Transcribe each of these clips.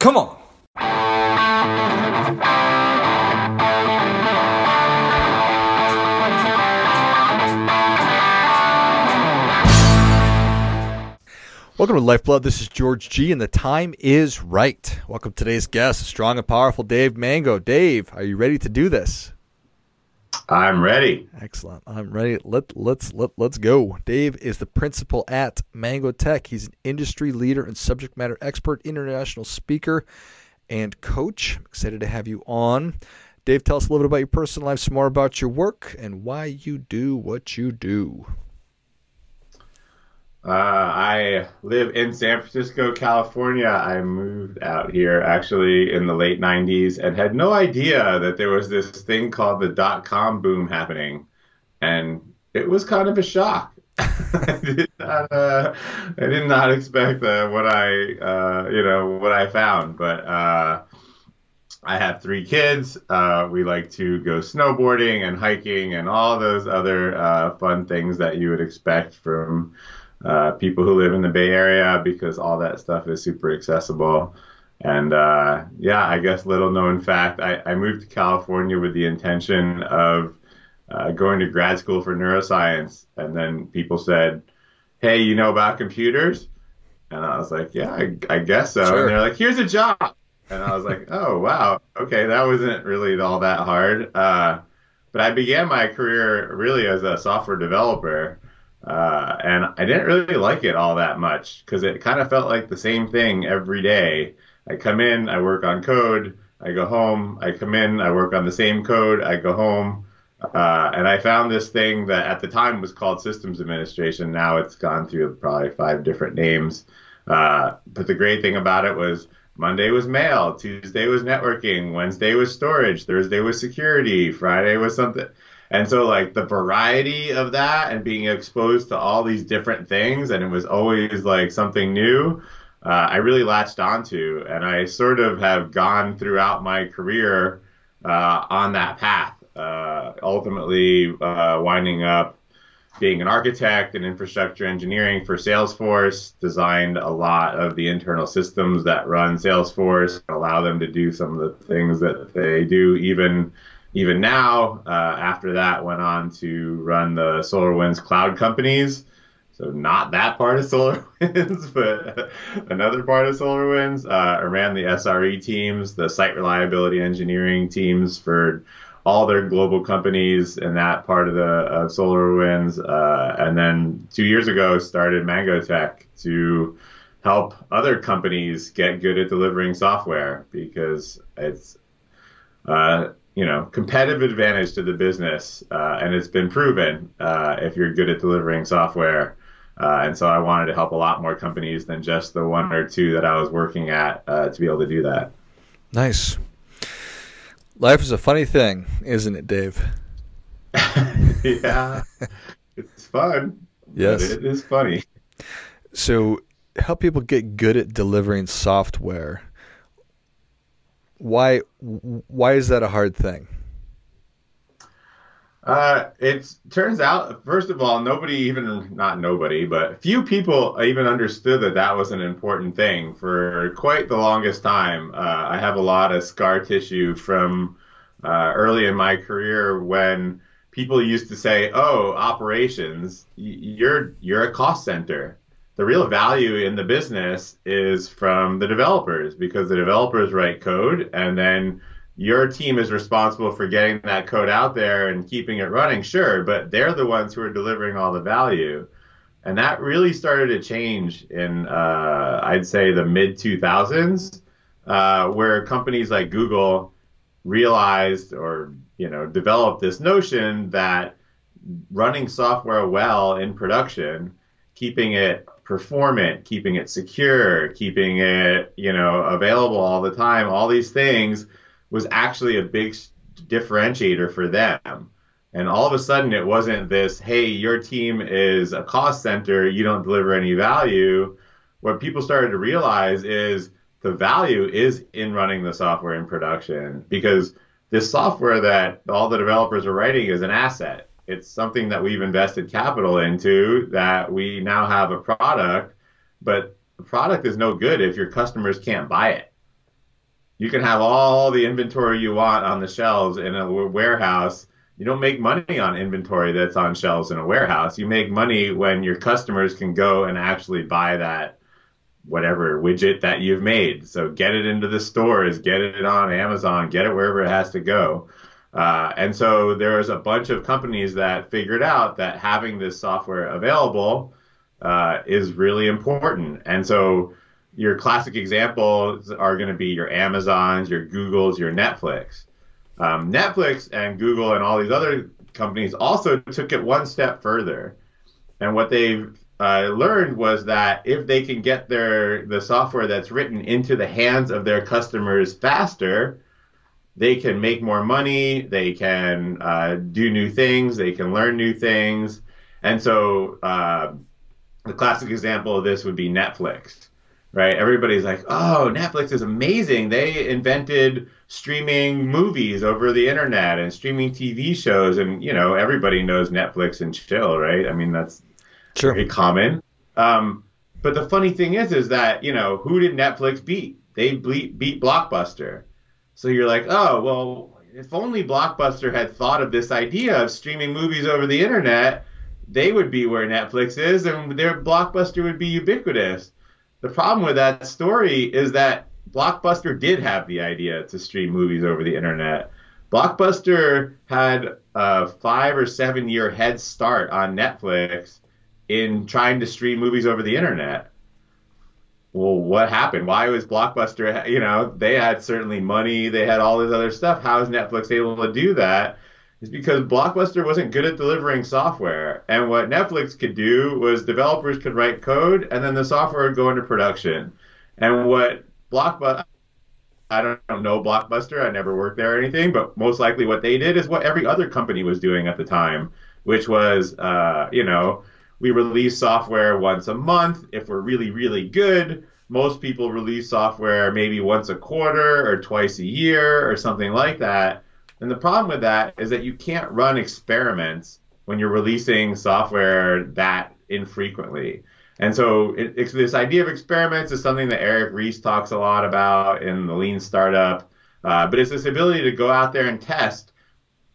Come on. Welcome to Lifeblood. This is George G, and the time is right. Welcome to today's guest, strong and powerful Dave Mangot. Dave, are you ready to do this? I'm ready. Excellent. I'm ready. Let let's let let's go. Dave is the principal at Mangoteque. He's an industry leader and subject matter expert, international speaker, and coach. Excited to have you on. Dave, tell us a little bit about your personal life, some more about your work, and why you do what you do. Uh, I live in San Francisco, California. I moved out here actually in the late 90s and had no idea that there was this thing called the dot com boom happening. And it was kind of a shock. I did not, uh, I did not expect uh, what I, uh, you know, what I found. But uh, I have three kids. Uh, we like to go snowboarding and hiking and all those other fun things that you would expect from uh, people who live in the Bay Area because all that stuff is super accessible. And uh, yeah, I guess little known fact, I, I, moved to California with the intention of uh, going to grad school for neuroscience. And then people said, hey, you know about computers? And I was like, yeah, I, I guess so. Sure. And they're like, here's a job. And I was like, oh, wow. Okay, that wasn't really all that hard. Uh, but I began my career really as a software developer. Uh, and I didn't really like it all that much because it kind of felt like the same thing every day. I come in, I work on code, I go home, I come in, I work on the same code, I go home. Uh, and I found this thing that at the time was called systems administration. Now it's gone through probably five different names. Uh, but the great thing about it was Monday was mail, Tuesday was networking, Wednesday was storage, Thursday was security, Friday was something. And so like the variety of that and being exposed to all these different things and it was always like something new, uh, I really latched onto and I sort of have gone throughout my career uh, on that path. Uh, ultimately uh, winding up being an architect in infrastructure engineering for Salesforce, designed a lot of the internal systems that run Salesforce, allow them to do some of the things that they do even even now, uh, after that, went on to run the SolarWinds cloud companies. So not that part of SolarWinds, but another part of SolarWinds. Uh, ran the SRE teams, the site reliability engineering teams for all their global companies in that part of the of SolarWinds. Uh, and then two years ago, started Mangoteque to help other companies get good at delivering software because it's uh, you know competitive advantage to the business, uh, and it's been proven uh, if you're good at delivering software. Uh, and so I wanted to help a lot more companies than just the one or two that I was working at uh, to be able to do that. Nice. Life is a funny thing, isn't it, Dave? yeah, it's fun. Yes, it is funny. So, help people get good at delivering software why why is that a hard thing? Uh, it turns out, first of all, nobody even, not nobody, but few people even understood that that was an important thing for quite the longest time. Uh, I have a lot of scar tissue from uh, early in my career when people used to say, "Oh, operations, you're you're a cost center." The real value in the business is from the developers because the developers write code and then your team is responsible for getting that code out there and keeping it running, sure, but they're the ones who are delivering all the value. And that really started to change in, uh, I'd say, the mid 2000s, uh, where companies like Google realized or you know developed this notion that running software well in production, keeping it performant, keeping it secure, keeping it, you know, available all the time, all these things was actually a big differentiator for them. And all of a sudden it wasn't this, hey, your team is a cost center, you don't deliver any value. What people started to realize is the value is in running the software in production because this software that all the developers are writing is an asset it's something that we've invested capital into that we now have a product, but the product is no good if your customers can't buy it. You can have all the inventory you want on the shelves in a warehouse. You don't make money on inventory that's on shelves in a warehouse. You make money when your customers can go and actually buy that whatever widget that you've made. So get it into the stores, get it on Amazon, get it wherever it has to go. Uh, and so there was a bunch of companies that figured out that having this software available uh, is really important. And so your classic examples are going to be your Amazons, your Googles, your Netflix. Um, Netflix and Google and all these other companies also took it one step further. And what they've uh, learned was that if they can get their the software that's written into the hands of their customers faster, they can make more money, they can uh, do new things, they can learn new things, and so uh, the classic example of this would be Netflix, right? Everybody's like, "Oh, Netflix is amazing! They invented streaming movies over the internet and streaming TV shows, and you know everybody knows Netflix and chill, right? I mean that's sure. very common. Um, but the funny thing is, is that you know who did Netflix beat? They beat, beat Blockbuster. So you're like, oh well, if only Blockbuster had thought of this idea of streaming movies over the internet, they would be where Netflix is, and their Blockbuster would be ubiquitous. The problem with that story is that Blockbuster did have the idea to stream movies over the internet. Blockbuster had a five or seven year head start on Netflix in trying to stream movies over the internet. Well, what happened? Why was Blockbuster, you know, they had certainly money, they had all this other stuff. How is Netflix able to do that? It's because Blockbuster wasn't good at delivering software. And what Netflix could do was developers could write code and then the software would go into production. And what Blockbuster I don't know Blockbuster. I never worked there or anything, but most likely what they did is what every other company was doing at the time, which was, uh, you know, we release software once a month. If we're really, really good, most people release software maybe once a quarter or twice a year or something like that. And the problem with that is that you can't run experiments when you're releasing software that infrequently. And so it, this idea of experiments is something that Eric Ries talks a lot about in the Lean Startup. Uh, but it's this ability to go out there and test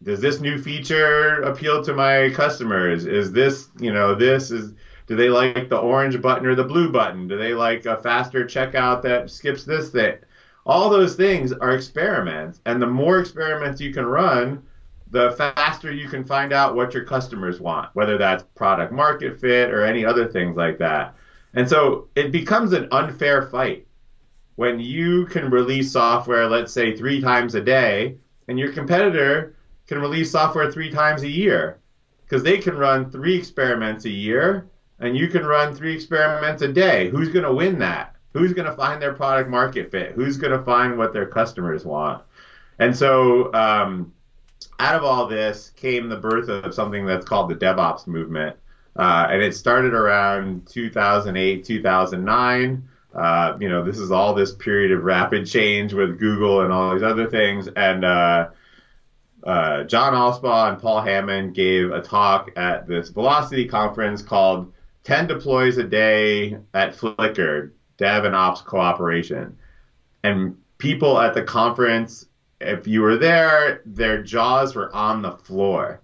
does this new feature appeal to my customers? Is this, you know, this is, do they like the orange button or the blue button? Do they like a faster checkout that skips this thing? All those things are experiments. And the more experiments you can run, the faster you can find out what your customers want, whether that's product market fit or any other things like that. And so it becomes an unfair fight when you can release software, let's say three times a day, and your competitor can release software three times a year because they can run three experiments a year and you can run three experiments a day. Who's going to win that? Who's going to find their product market fit? Who's going to find what their customers want? And so, um, out of all this came the birth of something that's called the DevOps movement. Uh, and it started around 2008, 2009. Uh, you know, this is all this period of rapid change with Google and all these other things. And uh, uh, John Allspaw and Paul Hammond gave a talk at this Velocity conference called 10 Deploys a Day at Flickr, Dev and Ops Cooperation. And people at the conference, if you were there, their jaws were on the floor.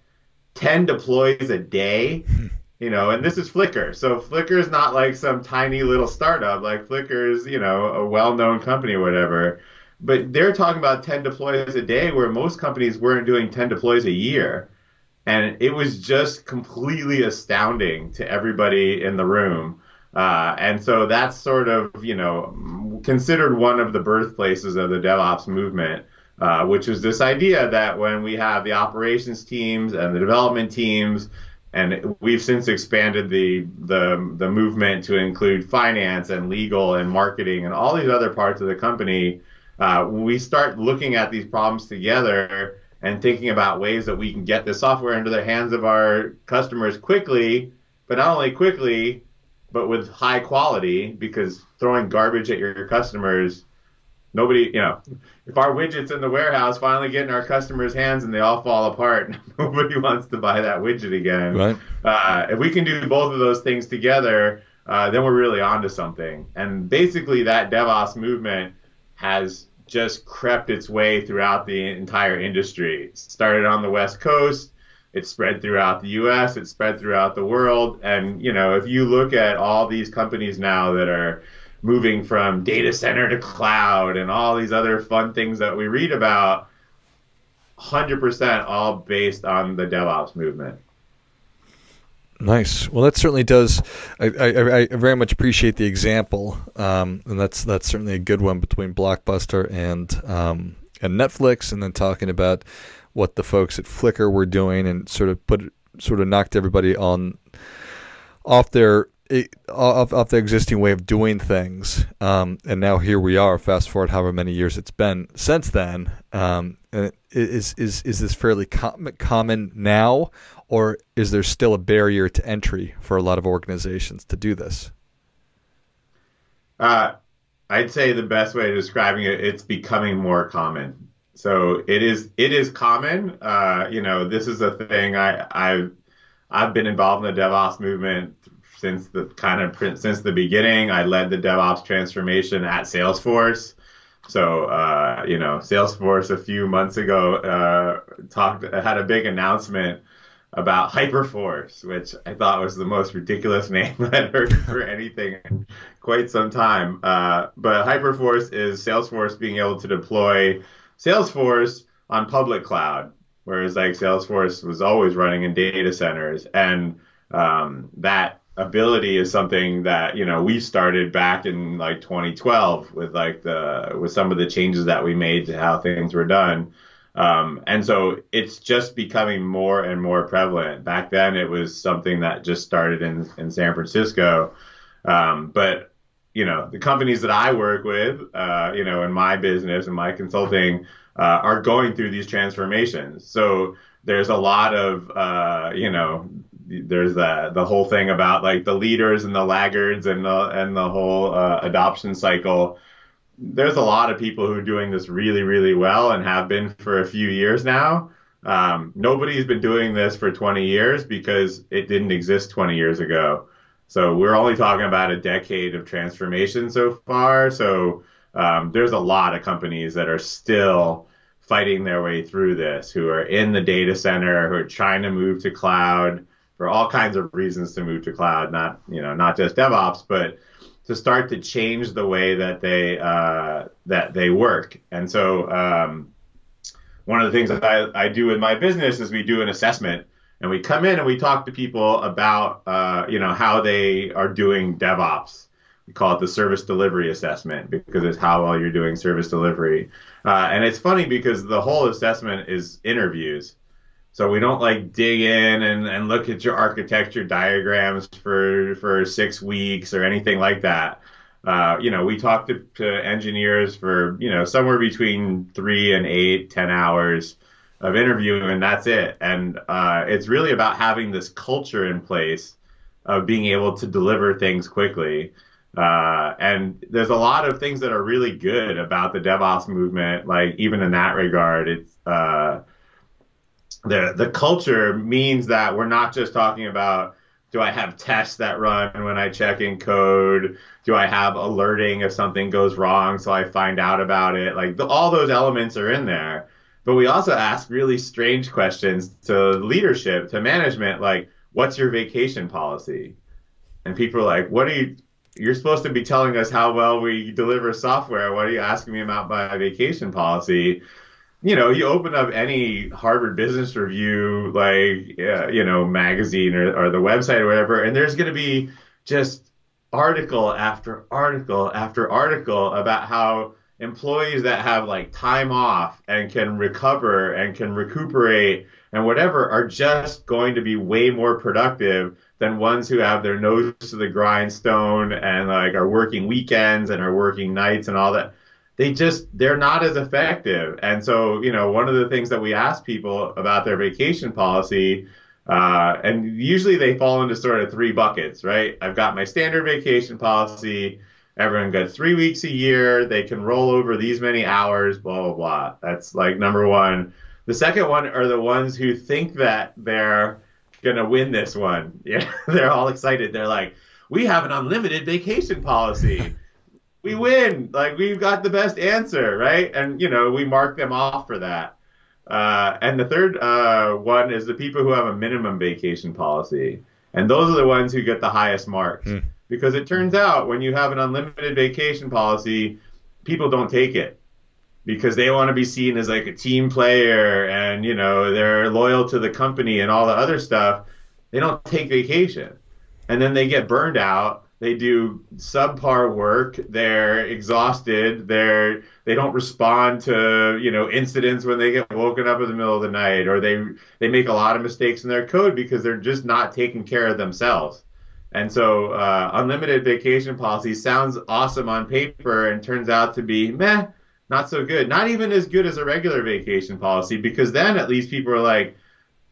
10 deploys a day, you know, and this is Flickr. So Flickr is not like some tiny little startup. Like Flickr is, you know, a well known company or whatever. But they're talking about 10 deploys a day where most companies weren't doing 10 deploys a year. And it was just completely astounding to everybody in the room. Uh, and so that's sort of, you know, considered one of the birthplaces of the DevOps movement, uh, which is this idea that when we have the operations teams and the development teams, and we've since expanded the, the the movement to include finance and legal and marketing and all these other parts of the company uh, when we start looking at these problems together and thinking about ways that we can get the software into the hands of our customers quickly, but not only quickly, but with high quality, because throwing garbage at your customers, nobody, you know, if our widget's in the warehouse finally get in our customers' hands and they all fall apart, nobody wants to buy that widget again. Right. Uh, if we can do both of those things together, uh, then we're really onto something. And basically, that DevOps movement has just crept its way throughout the entire industry. It started on the West Coast, it spread throughout the US, it spread throughout the world. And, you know, if you look at all these companies now that are moving from data center to cloud and all these other fun things that we read about, 100% all based on the DevOps movement. Nice. Well, that certainly does. I, I, I very much appreciate the example, um, and that's that's certainly a good one between Blockbuster and um, and Netflix, and then talking about what the folks at Flickr were doing, and sort of put sort of knocked everybody on off their off, off their existing way of doing things. Um, and now here we are. Fast forward however many years it's been since then. Um, is is is this fairly com- common now, or is there still a barrier to entry for a lot of organizations to do this? Uh, I'd say the best way of describing it, it's becoming more common. So it is it is common. Uh, you know, this is a thing I I've I've been involved in the DevOps movement since the kind of since the beginning. I led the DevOps transformation at Salesforce. So uh, you know, Salesforce a few months ago uh, talked had a big announcement about Hyperforce, which I thought was the most ridiculous name I'd heard for anything in quite some time. Uh, but Hyperforce is Salesforce being able to deploy Salesforce on public cloud, whereas like Salesforce was always running in data centers, and um, that ability is something that you know we started back in like 2012 with like the with some of the changes that we made to how things were done um, and so it's just becoming more and more prevalent. Back then it was something that just started in in san francisco. Um, but you know the companies that i work with uh, you know in my business and my consulting uh, are going through these transformations. So there's a lot of uh, you know there's the the whole thing about like the leaders and the laggards and the and the whole uh, adoption cycle. There's a lot of people who are doing this really really well and have been for a few years now. Um, nobody's been doing this for 20 years because it didn't exist 20 years ago. So we're only talking about a decade of transformation so far. So um, there's a lot of companies that are still fighting their way through this, who are in the data center, who are trying to move to cloud, for all kinds of reasons to move to cloud, not you know not just DevOps, but to start to change the way that they uh, that they work. And so um, one of the things that I, I do in my business is we do an assessment and we come in and we talk to people about uh, you know how they are doing DevOps. We call it the service delivery assessment because it's how well you're doing service delivery. Uh, and it's funny because the whole assessment is interviews. So we don't like dig in and, and look at your architecture diagrams for for six weeks or anything like that. Uh, you know, we talk to, to engineers for you know somewhere between three and eight, ten hours of interviewing, and that's it. And uh, it's really about having this culture in place of being able to deliver things quickly. Uh, and there's a lot of things that are really good about the DevOps movement. Like even in that regard, it's uh, the the culture means that we're not just talking about do I have tests that run when I check in code? Do I have alerting if something goes wrong so I find out about it? Like the, all those elements are in there. But we also ask really strange questions to leadership, to management, like, what's your vacation policy? And people are like, what are you, you're supposed to be telling us how well we deliver software. What are you asking me about my vacation policy? You know, you open up any Harvard Business Review, like, uh, you know, magazine or, or the website or whatever, and there's going to be just article after article after article about how employees that have like time off and can recover and can recuperate and whatever are just going to be way more productive than ones who have their nose to the grindstone and like are working weekends and are working nights and all that they just they're not as effective. And so, you know, one of the things that we ask people about their vacation policy, uh, and usually they fall into sort of three buckets, right? I've got my standard vacation policy. Everyone gets three weeks a year. They can roll over these many hours, blah, blah, blah. That's like number one. The second one are the ones who think that they're to win this one. Yeah, they're all excited. They're like, we have an unlimited vacation policy we win. Like we've got the best answer, right? And you know, we mark them off for that. Uh, and the third uh, one is the people who have a minimum vacation policy, and those are the ones who get the highest marks. Mm. Because it turns out when you have an unlimited vacation policy, people don't take it because they want to be seen as like a team player and you know they're loyal to the company and all the other stuff they don't take vacation and then they get burned out they do subpar work they're exhausted they're they don't respond to you know incidents when they get woken up in the middle of the night or they they make a lot of mistakes in their code because they're just not taking care of themselves and so uh, unlimited vacation policy sounds awesome on paper and turns out to be meh not so good. Not even as good as a regular vacation policy because then at least people are like,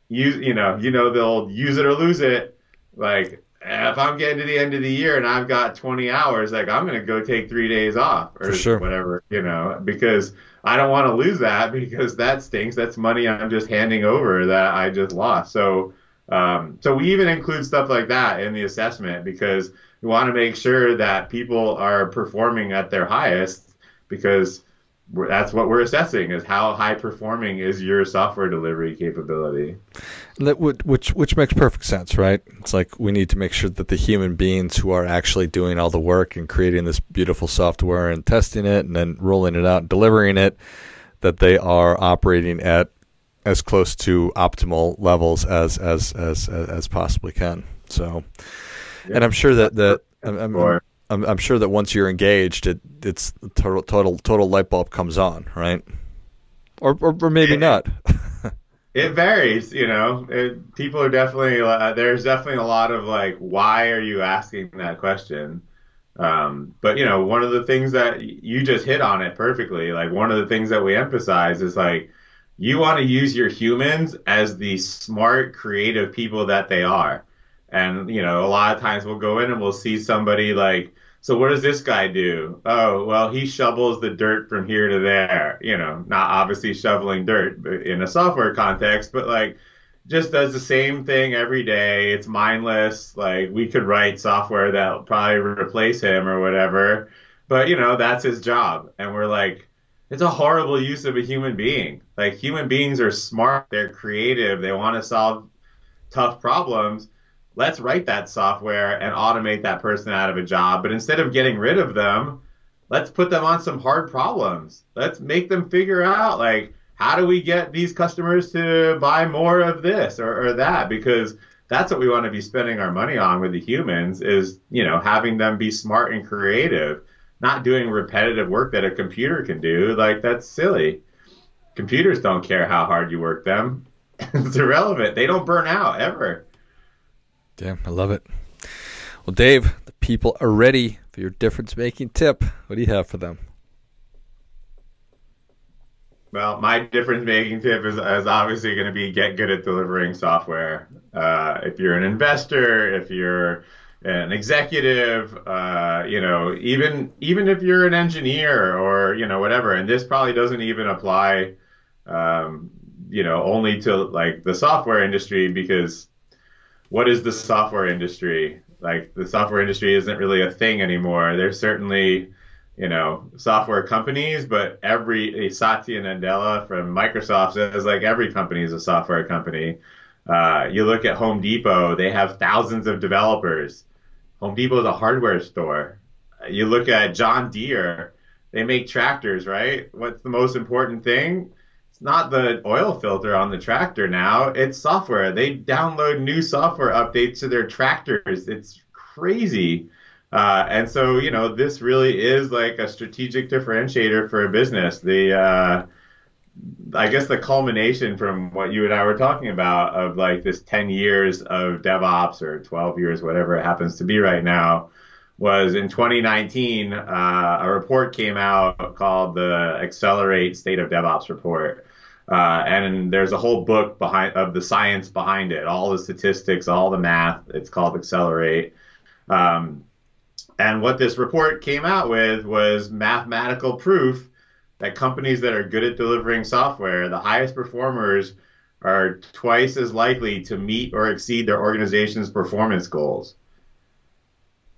you you know you know they'll use it or lose it. Like if I'm getting to the end of the year and I've got 20 hours, like I'm gonna go take three days off or sure. whatever, you know, because I don't want to lose that because that stinks. That's money I'm just handing over that I just lost. So um, so we even include stuff like that in the assessment because we want to make sure that people are performing at their highest because that's what we're assessing is how high performing is your software delivery capability. Would, which which makes perfect sense, right? It's like we need to make sure that the human beings who are actually doing all the work and creating this beautiful software and testing it and then rolling it out and delivering it, that they are operating at as close to optimal levels as as as as, possibly can. So, yeah. and I'm sure that that I'm, I'm, I'm, I'm sure that once you're engaged, it it's total total total light bulb comes on, right? Or or, or maybe it, not. it varies, you know. It, people are definitely uh, there's definitely a lot of like, why are you asking that question? Um, but you know, one of the things that you just hit on it perfectly. Like one of the things that we emphasize is like you want to use your humans as the smart, creative people that they are. And you know, a lot of times we'll go in and we'll see somebody like so what does this guy do? Oh, well, he shovels the dirt from here to there. You know, not obviously shoveling dirt in a software context, but like just does the same thing every day. It's mindless. Like we could write software that'll probably replace him or whatever. But you know, that's his job. And we're like, it's a horrible use of a human being. Like human beings are smart, they're creative, they want to solve tough problems let's write that software and automate that person out of a job. But instead of getting rid of them, let's put them on some hard problems. Let's make them figure out like how do we get these customers to buy more of this or, or that? Because that's what we want to be spending our money on with the humans is you know having them be smart and creative not doing repetitive work that a computer can do. Like that's silly. Computers don't care how hard you work them. It's irrelevant. They don't burn out ever Damn, I love it. Well, Dave, the people are ready for your difference making tip. What do you have for them? Well, my difference making tip is, is obviously going to be get good at delivering software. Uh, if you're an investor, if you're an executive, uh, you know, even even if you're an engineer or you know whatever, and this probably doesn't even apply, um, you know, only to like the software industry because what is the software industry? Like the software industry isn't really a thing anymore. There's certainly, you know, software companies, but every Satya Nadella from Microsoft says like every company is a software company. Uh, you look at Home Depot; they have thousands of developers. Home Depot is a hardware store. You look at John Deere; they make tractors, right? What's the most important thing? Not the oil filter on the tractor now. It's software. They download new software updates to their tractors. It's crazy. Uh, and so, you know, this really is like a strategic differentiator for a business. The, uh, I guess the culmination from what you and I were talking about of like this 10 years of DevOps or 12 years, whatever it happens to be right now, was in 2019, uh, a report came out called the Accelerate State of DevOps Report. Uh, and there's a whole book behind of the science behind it, all the statistics, all the math. It's called Accelerate. Um, and what this report came out with was mathematical proof that companies that are good at delivering software, the highest performers, are twice as likely to meet or exceed their organization's performance goals,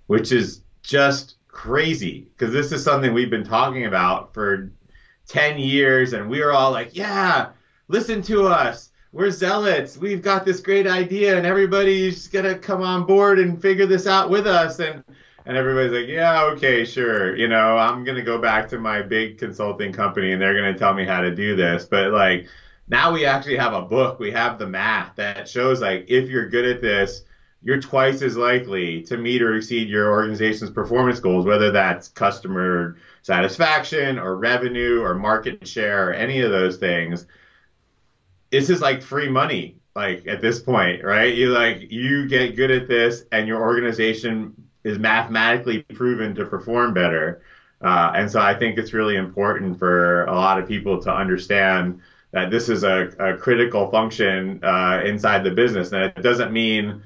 which is just crazy because this is something we've been talking about for 10 years and we were all like, yeah, listen to us. We're zealots. We've got this great idea and everybody's going to come on board and figure this out with us. And, and everybody's like, yeah, okay, sure. You know, I'm going to go back to my big consulting company and they're going to tell me how to do this. But like, now we actually have a book. We have the math that shows like, if you're good at this, you're twice as likely to meet or exceed your organization's performance goals, whether that's customer satisfaction or revenue or market share or any of those things. This is like free money, like at this point, right? You like you get good at this, and your organization is mathematically proven to perform better. Uh, and so I think it's really important for a lot of people to understand that this is a, a critical function uh, inside the business. And it doesn't mean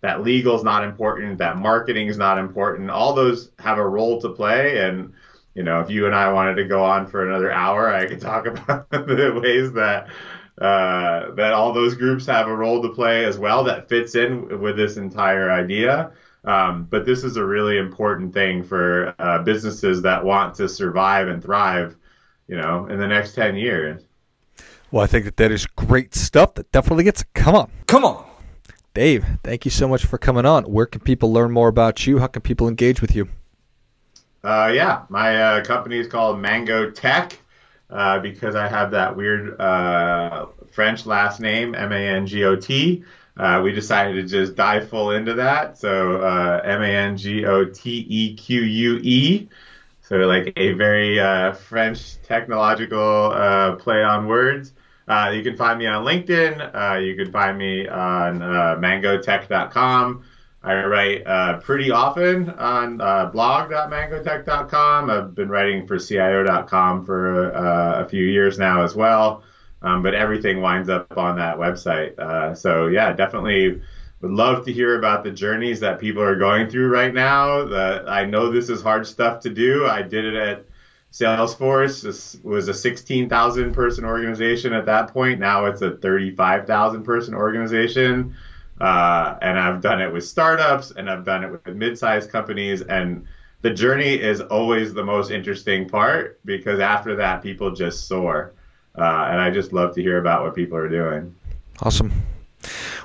that legal is not important, that marketing is not important. All those have a role to play. And, you know, if you and I wanted to go on for another hour, I could talk about the ways that uh, that all those groups have a role to play as well that fits in with this entire idea. Um, but this is a really important thing for uh, businesses that want to survive and thrive, you know, in the next 10 years. Well, I think that that is great stuff. That definitely gets. Come on. Come on. Dave, thank you so much for coming on. Where can people learn more about you? How can people engage with you? Uh, yeah, my uh, company is called Mangoteque uh, because I have that weird uh, French last name, M A N G O T. Uh, we decided to just dive full into that. So uh, M A N G O T E Q U E. So like a very French technological play on words. Uh, you can find me on LinkedIn. Uh, you can find me on uh, mangoteque.com. I write uh, pretty often on uh, blog.mangoteque.com. I've been writing for CIO.com for uh, a few years now as well. Um, but everything winds up on that website. So yeah, definitely would love to hear about the journeys that people are going through right now. That I know this is hard stuff to do. I did it at Salesforce was a 16,000 person organization at that point. Now it's a 35,000 person organization. Uh, and I've done it with startups and I've done it with mid-sized companies. And the journey is always the most interesting part because after that, people just soar. Uh, and I just love to hear about what people are doing. Awesome.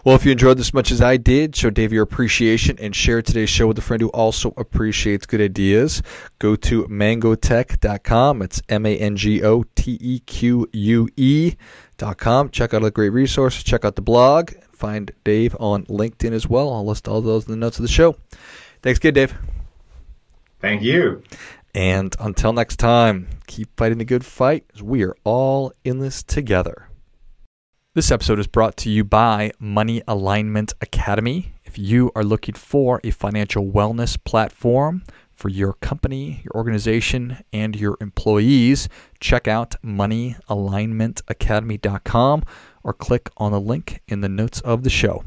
Well, if you enjoyed this much as I did, show Dave your appreciation and share today's show with a friend who also appreciates good ideas. Go to mangoteque.com. It's M A N G O T E Q U E.com. Check out the great resources. Check out the blog. Find Dave on LinkedIn as well. I'll list all those in the notes of the show. Thanks again, Dave. Thank you. And until next time, keep fighting the good fight we are all in this together. This episode is brought to you by Money Alignment Academy. If you are looking for a financial wellness platform for your company, your organization, and your employees, check out moneyalignmentacademy.com or click on the link in the notes of the show.